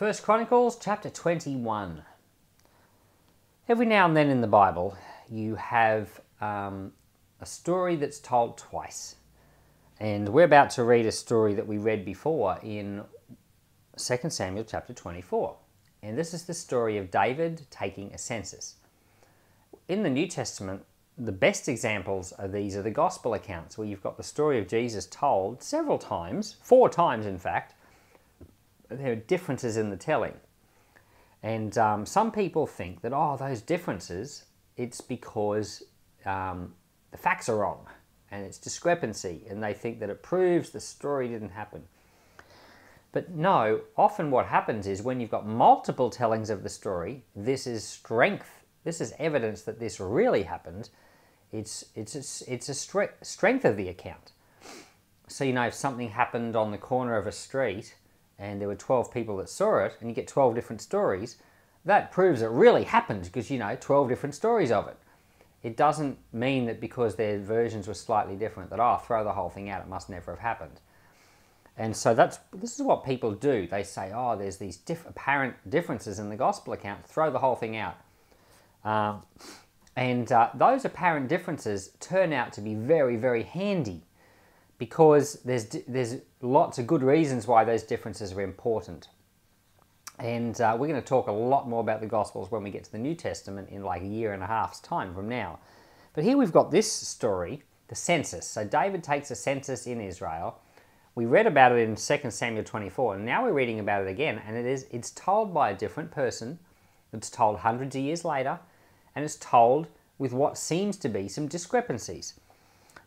First Chronicles chapter 21. Every now and then in the Bible, you have um, a story that's told twice. And we're about to read a story that we read before in 2 Samuel chapter 24. And this is the story of David taking a census. In the New Testament, the best examples of these are the gospel accounts, where you've got the story of Jesus told several times, four times in fact. There are differences in the telling. And um, some people think that, oh, those differences, it's because um, the facts are wrong and it's discrepancy, and they think that it proves the story didn't happen. But no, often what happens is when you've got multiple tellings of the story, this is strength. This is evidence that this really happened. It's, it's, a, it's a stre- strength of the account. So, you know, if something happened on the corner of a street and there were 12 people that saw it, and you get 12 different stories, that proves it really happened because, you know, 12 different stories of it. It doesn't mean that because their versions were slightly different that, oh, throw the whole thing out, it must never have happened. And so that's this is what people do. They say, oh, there's these diff- apparent differences in the gospel account, throw the whole thing out. Um, and uh, those apparent differences turn out to be very, very handy because there's, there's lots of good reasons why those differences are important. And uh, we're going to talk a lot more about the Gospels when we get to the New Testament in like a year and a half's time from now. But here we've got this story, the census. So David takes a census in Israel. We read about it in 2 Samuel 24, and now we're reading about it again, and it is it's told by a different person. It's told hundreds of years later, and it's told with what seems to be some discrepancies.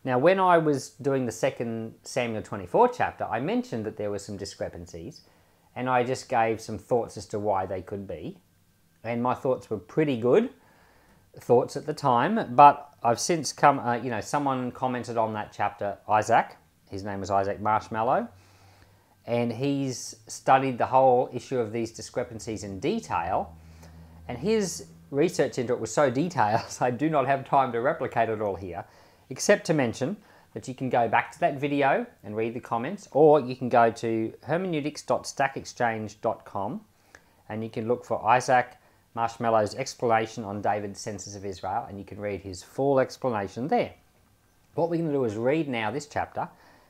Now, when I was doing the second Samuel 24 chapter, I mentioned that there were some discrepancies, and I just gave some thoughts as to why they could be. And my thoughts were pretty good thoughts at the time, but I've since come, uh, you know, someone commented on that chapter, Isaac. His name was Isaac Marshmallow. And he's studied the whole issue of these discrepancies in detail. And his research into it was so detailed, I do not have time to replicate it all here except to mention that you can go back to that video and read the comments, or you can go to hermeneutics.stackexchange.com and you can look for Isaac Marshmallow's explanation on David's census of Israel, and you can read his full explanation there. What we're going to do is read now this chapter,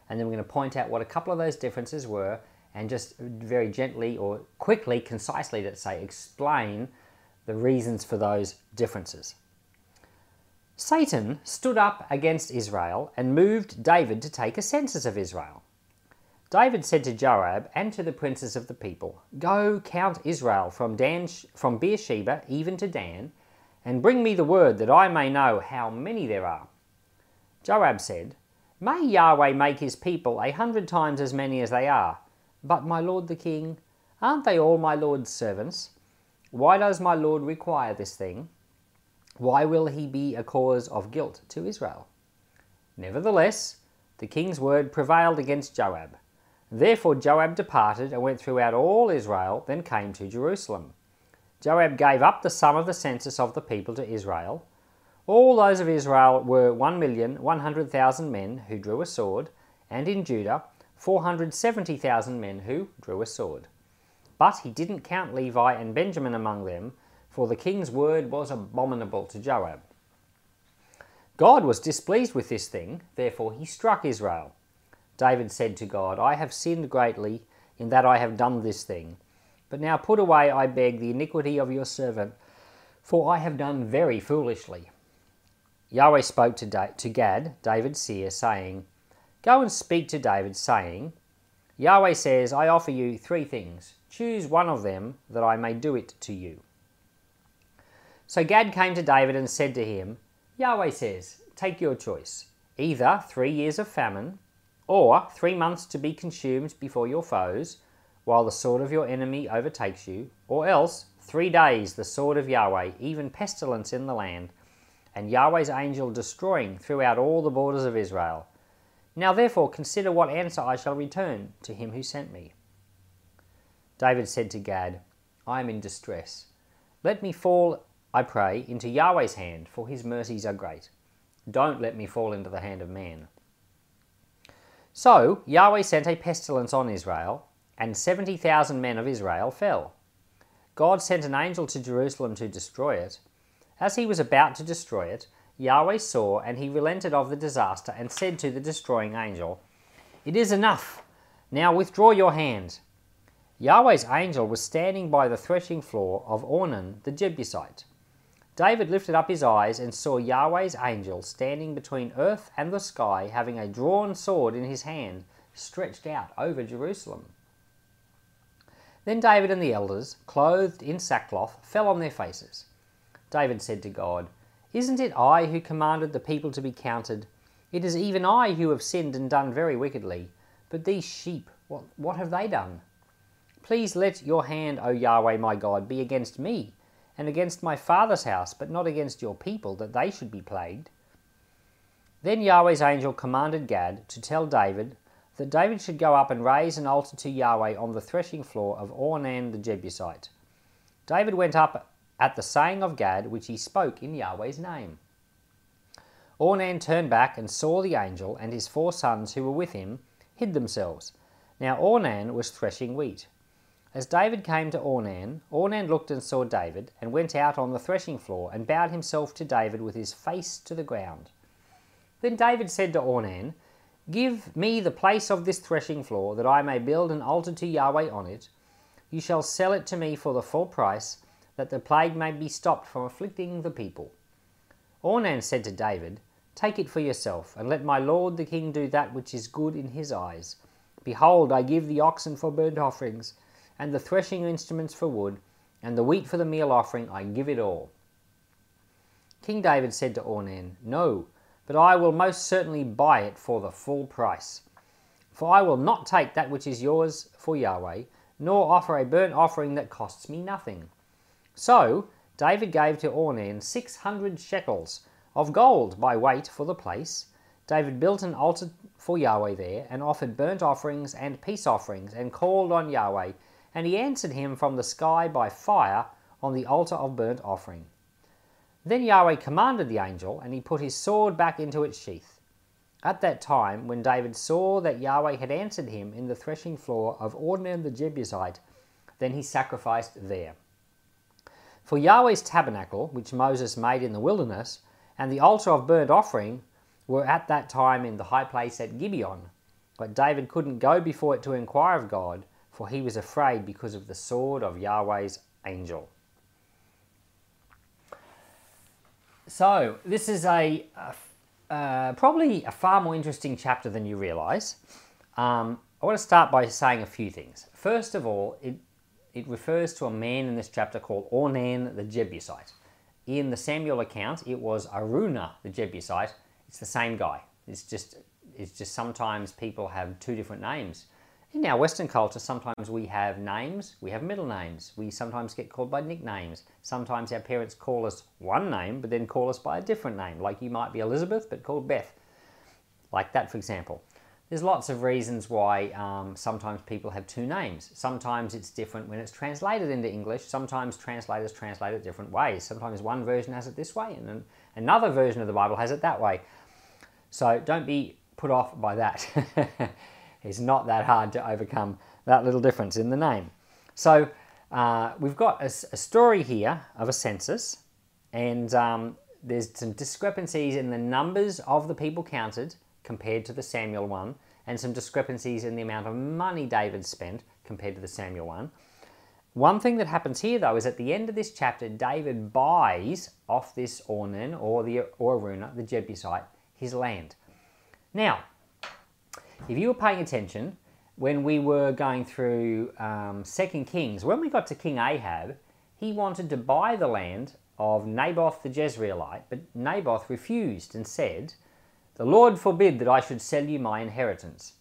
and then we're going to point out what a couple of those differences were, and just very gently or quickly, concisely, let's say, explain the reasons for those differences. Satan stood up against Israel and moved David to take a census of Israel. David said to Joab and to the princes of the people, Go count Israel from, Dan, from Beersheba even to Dan, and bring me the word that I may know how many there are. Joab said, May Yahweh make his people a hundred times as many as they are. But, my lord the king, aren't they all my lord's servants? Why does my lord require this thing? Why will he be a cause of guilt to Israel? Nevertheless, the king's word prevailed against Joab. Therefore Joab departed and went throughout all Israel, then came to Jerusalem. Joab gave up the sum of the census of the people to Israel. All those of Israel were one million one hundred thousand men who drew a sword, and in Judah four hundred seventy thousand men who drew a sword. But he didn't count Levi and Benjamin among them, for the king's word was abominable to Joab. God was displeased with this thing, therefore he struck Israel. David said to God, I have sinned greatly in that I have done this thing. But now put away, I beg, the iniquity of your servant, for I have done very foolishly. Yahweh spoke to, da- to Gad, David's seer, saying, Go and speak to David, saying, Yahweh says, I offer you three things. Choose one of them, that I may do it to you. So Gad came to David and said to him, Yahweh says, Take your choice, either three years of famine, or three months to be consumed before your foes, while the sword of your enemy overtakes you, or else three days the sword of Yahweh, even pestilence in the land, and Yahweh's angel destroying throughout all the borders of Israel. Now therefore consider what answer I shall return to him who sent me. David said to Gad, I am in distress. Let me fall I pray, into Yahweh's hand, for his mercies are great. Don't let me fall into the hand of man. So Yahweh sent a pestilence on Israel, and 70,000 men of Israel fell. God sent an angel to Jerusalem to destroy it. As he was about to destroy it, Yahweh saw, and he relented of the disaster, and said to the destroying angel, It is enough. Now withdraw your hand. Yahweh's angel was standing by the threshing floor of Ornan the Jebusite. David lifted up his eyes and saw Yahweh's angel standing between earth and the sky, having a drawn sword in his hand, stretched out over Jerusalem. Then David and the elders, clothed in sackcloth, fell on their faces. David said to God, Isn't it I who commanded the people to be counted? It is even I who have sinned and done very wickedly. But these sheep, what, what have they done? Please let your hand, O Yahweh my God, be against me and against my father's house, but not against your people, that they should be plagued. Then Yahweh's angel commanded Gad to tell David that David should go up and raise an altar to Yahweh on the threshing floor of Ornan the Jebusite. David went up at the saying of Gad, which he spoke in Yahweh's name. Ornan turned back and saw the angel, and his four sons who were with him hid themselves. Now Ornan was threshing wheat. As David came to Ornan, Ornan looked and saw David, and went out on the threshing floor, and bowed himself to David with his face to the ground. Then David said to Ornan, Give me the place of this threshing floor, that I may build an altar to Yahweh on it. You shall sell it to me for the full price, that the plague may be stopped from afflicting the people. Ornan said to David, Take it for yourself, and let my lord the king do that which is good in his eyes. Behold, I give the oxen for burnt offerings, and the threshing instruments for wood, and the wheat for the meal offering, I give it all. King David said to Ornan, No, but I will most certainly buy it for the full price. For I will not take that which is yours for Yahweh, nor offer a burnt offering that costs me nothing. So David gave to Ornan six hundred shekels of gold by weight for the place. David built an altar for Yahweh there, and offered burnt offerings and peace offerings, and called on Yahweh and he answered him from the sky by fire on the altar of burnt offering. Then Yahweh commanded the angel, and he put his sword back into its sheath. At that time, when David saw that Yahweh had answered him in the threshing floor of Ornan the Jebusite, then he sacrificed there. For Yahweh's tabernacle, which Moses made in the wilderness, and the altar of burnt offering were at that time in the high place at Gibeon. But David couldn't go before it to inquire of God, for he was afraid because of the sword of Yahweh's angel. So, this is a, a uh, probably a far more interesting chapter than you realize. Um, I want to start by saying a few things. First of all, it, it refers to a man in this chapter called Ornan the Jebusite. In the Samuel account, it was Araunah the Jebusite. It's the same guy. It's just, it's just sometimes people have two different names. In our Western culture, sometimes we have names, we have middle names, we sometimes get called by nicknames. Sometimes our parents call us one name, but then call us by a different name, like you might be Elizabeth, but called Beth. Like that, for example. There's lots of reasons why um, sometimes people have two names. Sometimes it's different when it's translated into English. Sometimes translators translate it different ways. Sometimes one version has it this way, and another version of the Bible has it that way. So don't be put off by that. It's not that hard to overcome that little difference in the name. So uh, we've got a, a, story here of a census, and um, there's some discrepancies in the numbers of the people counted compared to the Samuel one, and some discrepancies in the amount of money David spent compared to the Samuel one. One thing that happens here, though, is at the end of this chapter, David buys off this Ornan or the or Araunah, the Jebusite, his land. Now, if you were paying attention, when we were going through um, Second Kings, when we got to King Ahab, he wanted to buy the land of Naboth the Jezreelite, but Naboth refused and said, The Lord forbid that I should sell you my inheritance.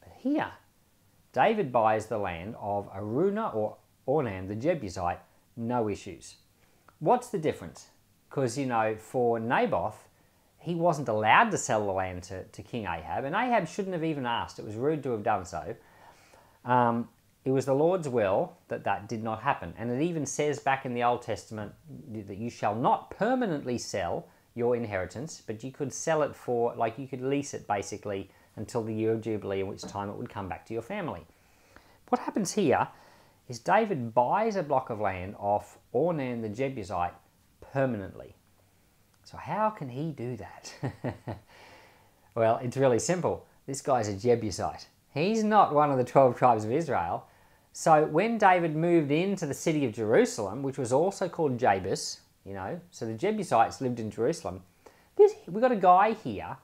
But here, David buys the land of Araunah or Ornan the Jebusite, no issues. What's the difference? Because, you know, for Naboth, he wasn't allowed to sell the land to, to King Ahab, and Ahab shouldn't have even asked. It was rude to have done so. Um, it was the Lord's will that that did not happen. And it even says back in the Old Testament that you shall not permanently sell your inheritance, but you could sell it for, like you could lease it basically until the year of Jubilee, in which time it would come back to your family. what happens here is David buys a block of land off Ornan the Jebusite permanently. So, how can he do that? well, it's really simple. This guy's a Jebusite. He's not one of the 12 tribes of Israel. So, when David moved into the city of Jerusalem, which was also called Jebus, you know, so the Jebusites lived in Jerusalem, this, we've got a guy here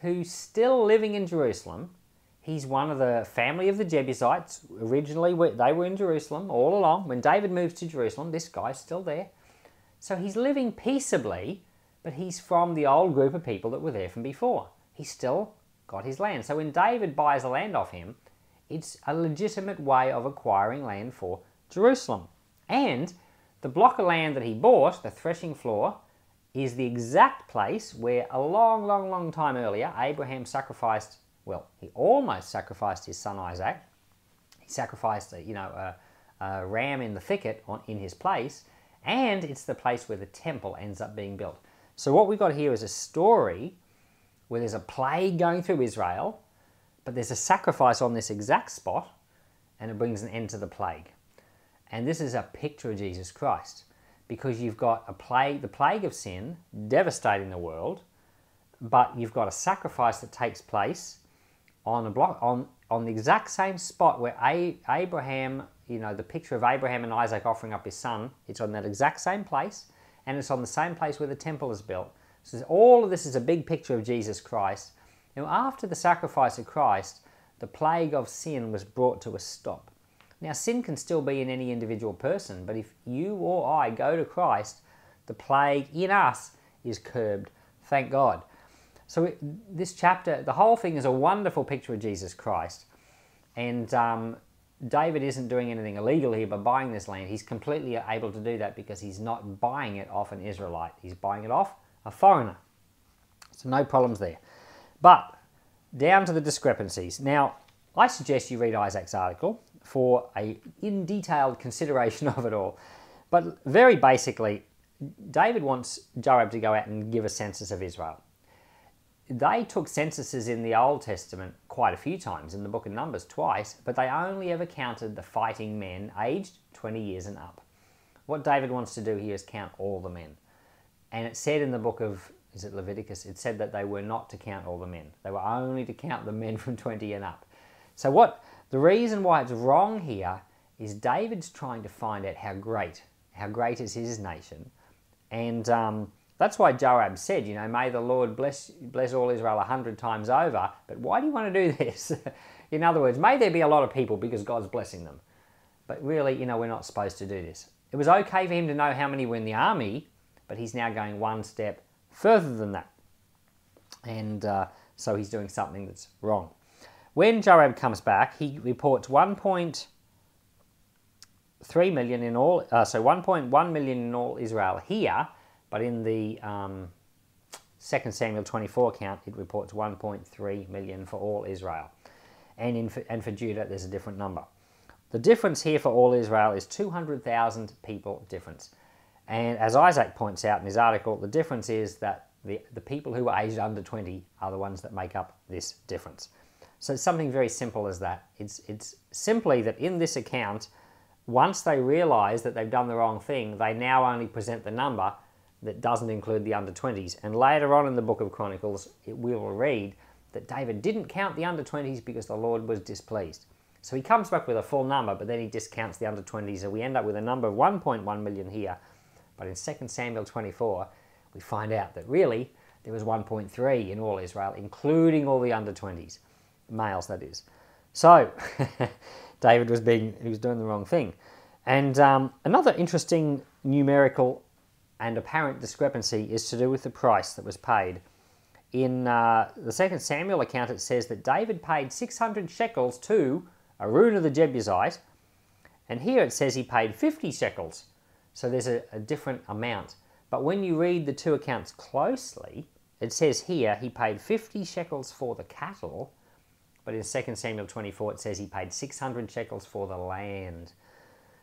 who's still living in Jerusalem. He's one of the family of the Jebusites. Originally, they were in Jerusalem all along. When David moves to Jerusalem, this guy's still there. So he's living peaceably, but he's from the old group of people that were there from before. He's still got his land. So when David buys the land off him, it's a legitimate way of acquiring land for Jerusalem. And the block of land that he bought, the threshing floor, is the exact place where a long, long, long time earlier Abraham sacrificed, well, he almost sacrificed his son Isaac. He sacrificed, a, you know, a, a ram in the thicket on, in his place, and it's the place where the temple ends up being built. So what we've got here is a story where there's a plague going through Israel, but there's a sacrifice on this exact spot, and it brings an end to the plague. And this is a picture of Jesus Christ because you've got a plague, the plague of sin devastating the world, but you've got a sacrifice that takes place on a block on on the exact same spot where a, Abraham, you know, the picture of Abraham and Isaac offering up his son, it's on that exact same place, and it's on the same place where the temple is built. So all of this is a big picture of Jesus Christ. Now, after the sacrifice of Christ, the plague of sin was brought to a stop. Now, sin can still be in any individual person, but if you or I go to Christ, the plague in us is curbed. Thank God. So, this chapter, the whole thing is a wonderful picture of Jesus Christ. And um, David isn't doing anything illegal here by buying this land. He's completely able to do that because he's not buying it off an Israelite, he's buying it off a foreigner. So, no problems there. But down to the discrepancies. Now, I suggest you read Isaac's article for a in detailed consideration of it all. But very basically, David wants Joab to go out and give a census of Israel. They took censuses in the Old Testament quite a few times, in the book of Numbers twice, but they only ever counted the fighting men aged 20 years and up. What David wants to do here is count all the men. And it said in the book of, is it Leviticus? It said that they were not to count all the men. They were only to count the men from 20 and up. So what the reason why it's wrong here is David's trying to find out how great, how great is his nation. And um, that's why Joab said, you know, may the Lord bless, bless all Israel a hundred times over. But why do you want to do this? In other words, may there be a lot of people because God's blessing them. But really, you know, we're not supposed to do this. It was okay for him to know how many were in the army, but he's now going one step further than that. And uh, so he's doing something that's wrong. When Joab comes back, he reports 1.3 million in all, uh, so 1.1 million in all Israel here, but in the um, 2 Samuel 24 account, it reports 1.3 million for all Israel. And, in, and for Judah, there's a different number. The difference here for all Israel is 200,000 people difference. And as Isaac points out in his article, the difference is that the, the people who are aged under 20 are the ones that make up this difference. So something very simple as that. It's, it's simply that in this account, once they realize that they've done the wrong thing, they now only present the number that doesn't include the under 20s. And later on in the book of Chronicles, it, we will read that David didn't count the under 20s because the Lord was displeased. So he comes back with a full number, but then he discounts the under 20s, and we end up with a number of 1.1 million here. But in 2 Samuel 24, we find out that really there was 1.3 in all Israel, including all the under 20s males, that is. So, David was being, he was doing the wrong thing. And um, another interesting numerical and apparent discrepancy is to do with the price that was paid. In uh, the second Samuel account, it says that David paid 600 shekels to Araunah the Jebusite, and here it says he paid 50 shekels. So there's a, a different amount. But when you read the two accounts closely, it says here he paid 50 shekels for the cattle but in 2 Samuel 24, it says he paid 600 shekels for the land.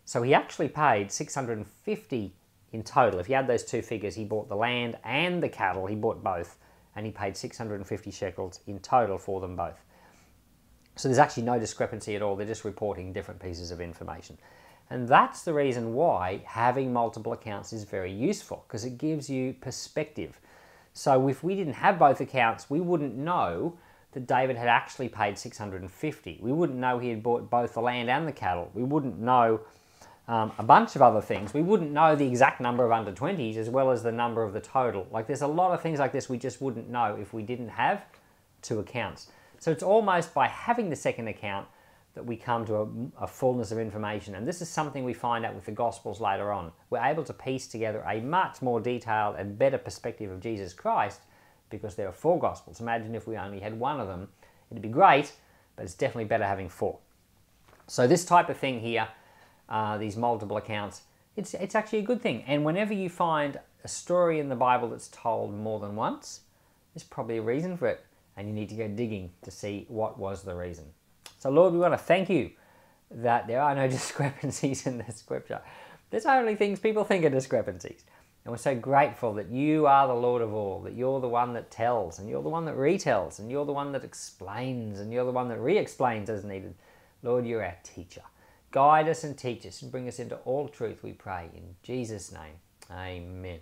So he actually paid 650 in total. If you add those two figures, he bought the land and the cattle, he bought both, and he paid 650 shekels in total for them both. So there's actually no discrepancy at all. They're just reporting different pieces of information. And that's the reason why having multiple accounts is very useful because it gives you perspective. So if we didn't have both accounts, we wouldn't know that David had actually paid 650. We wouldn't know he had bought both the land and the cattle. We wouldn't know um, a bunch of other things. We wouldn't know the exact number of under 20s as well as the number of the total. Like there's a lot of things like this we just wouldn't know if we didn't have two accounts. So it's almost by having the second account that we come to a, a, fullness of information. And this is something we find out with the Gospels later on. We're able to piece together a much more detailed and better perspective of Jesus Christ because there are four Gospels. Imagine if we only had one of them. It'd be great, but it's definitely better having four. So this type of thing here, uh, these multiple accounts, it's, it's actually a good thing. And whenever you find a story in the Bible that's told more than once, there's probably a reason for it. And you need to go digging to see what was the reason. So, Lord, we want to thank you that there are no discrepancies in the scripture. There's only things people think are discrepancies. And we're so grateful that you are the Lord of all, that you're the one that tells, and you're the one that retells, and you're the one that explains, and you're the one that re explains as needed. Lord, you're our teacher. Guide us and teach us and bring us into all truth, we pray. In Jesus' name, amen.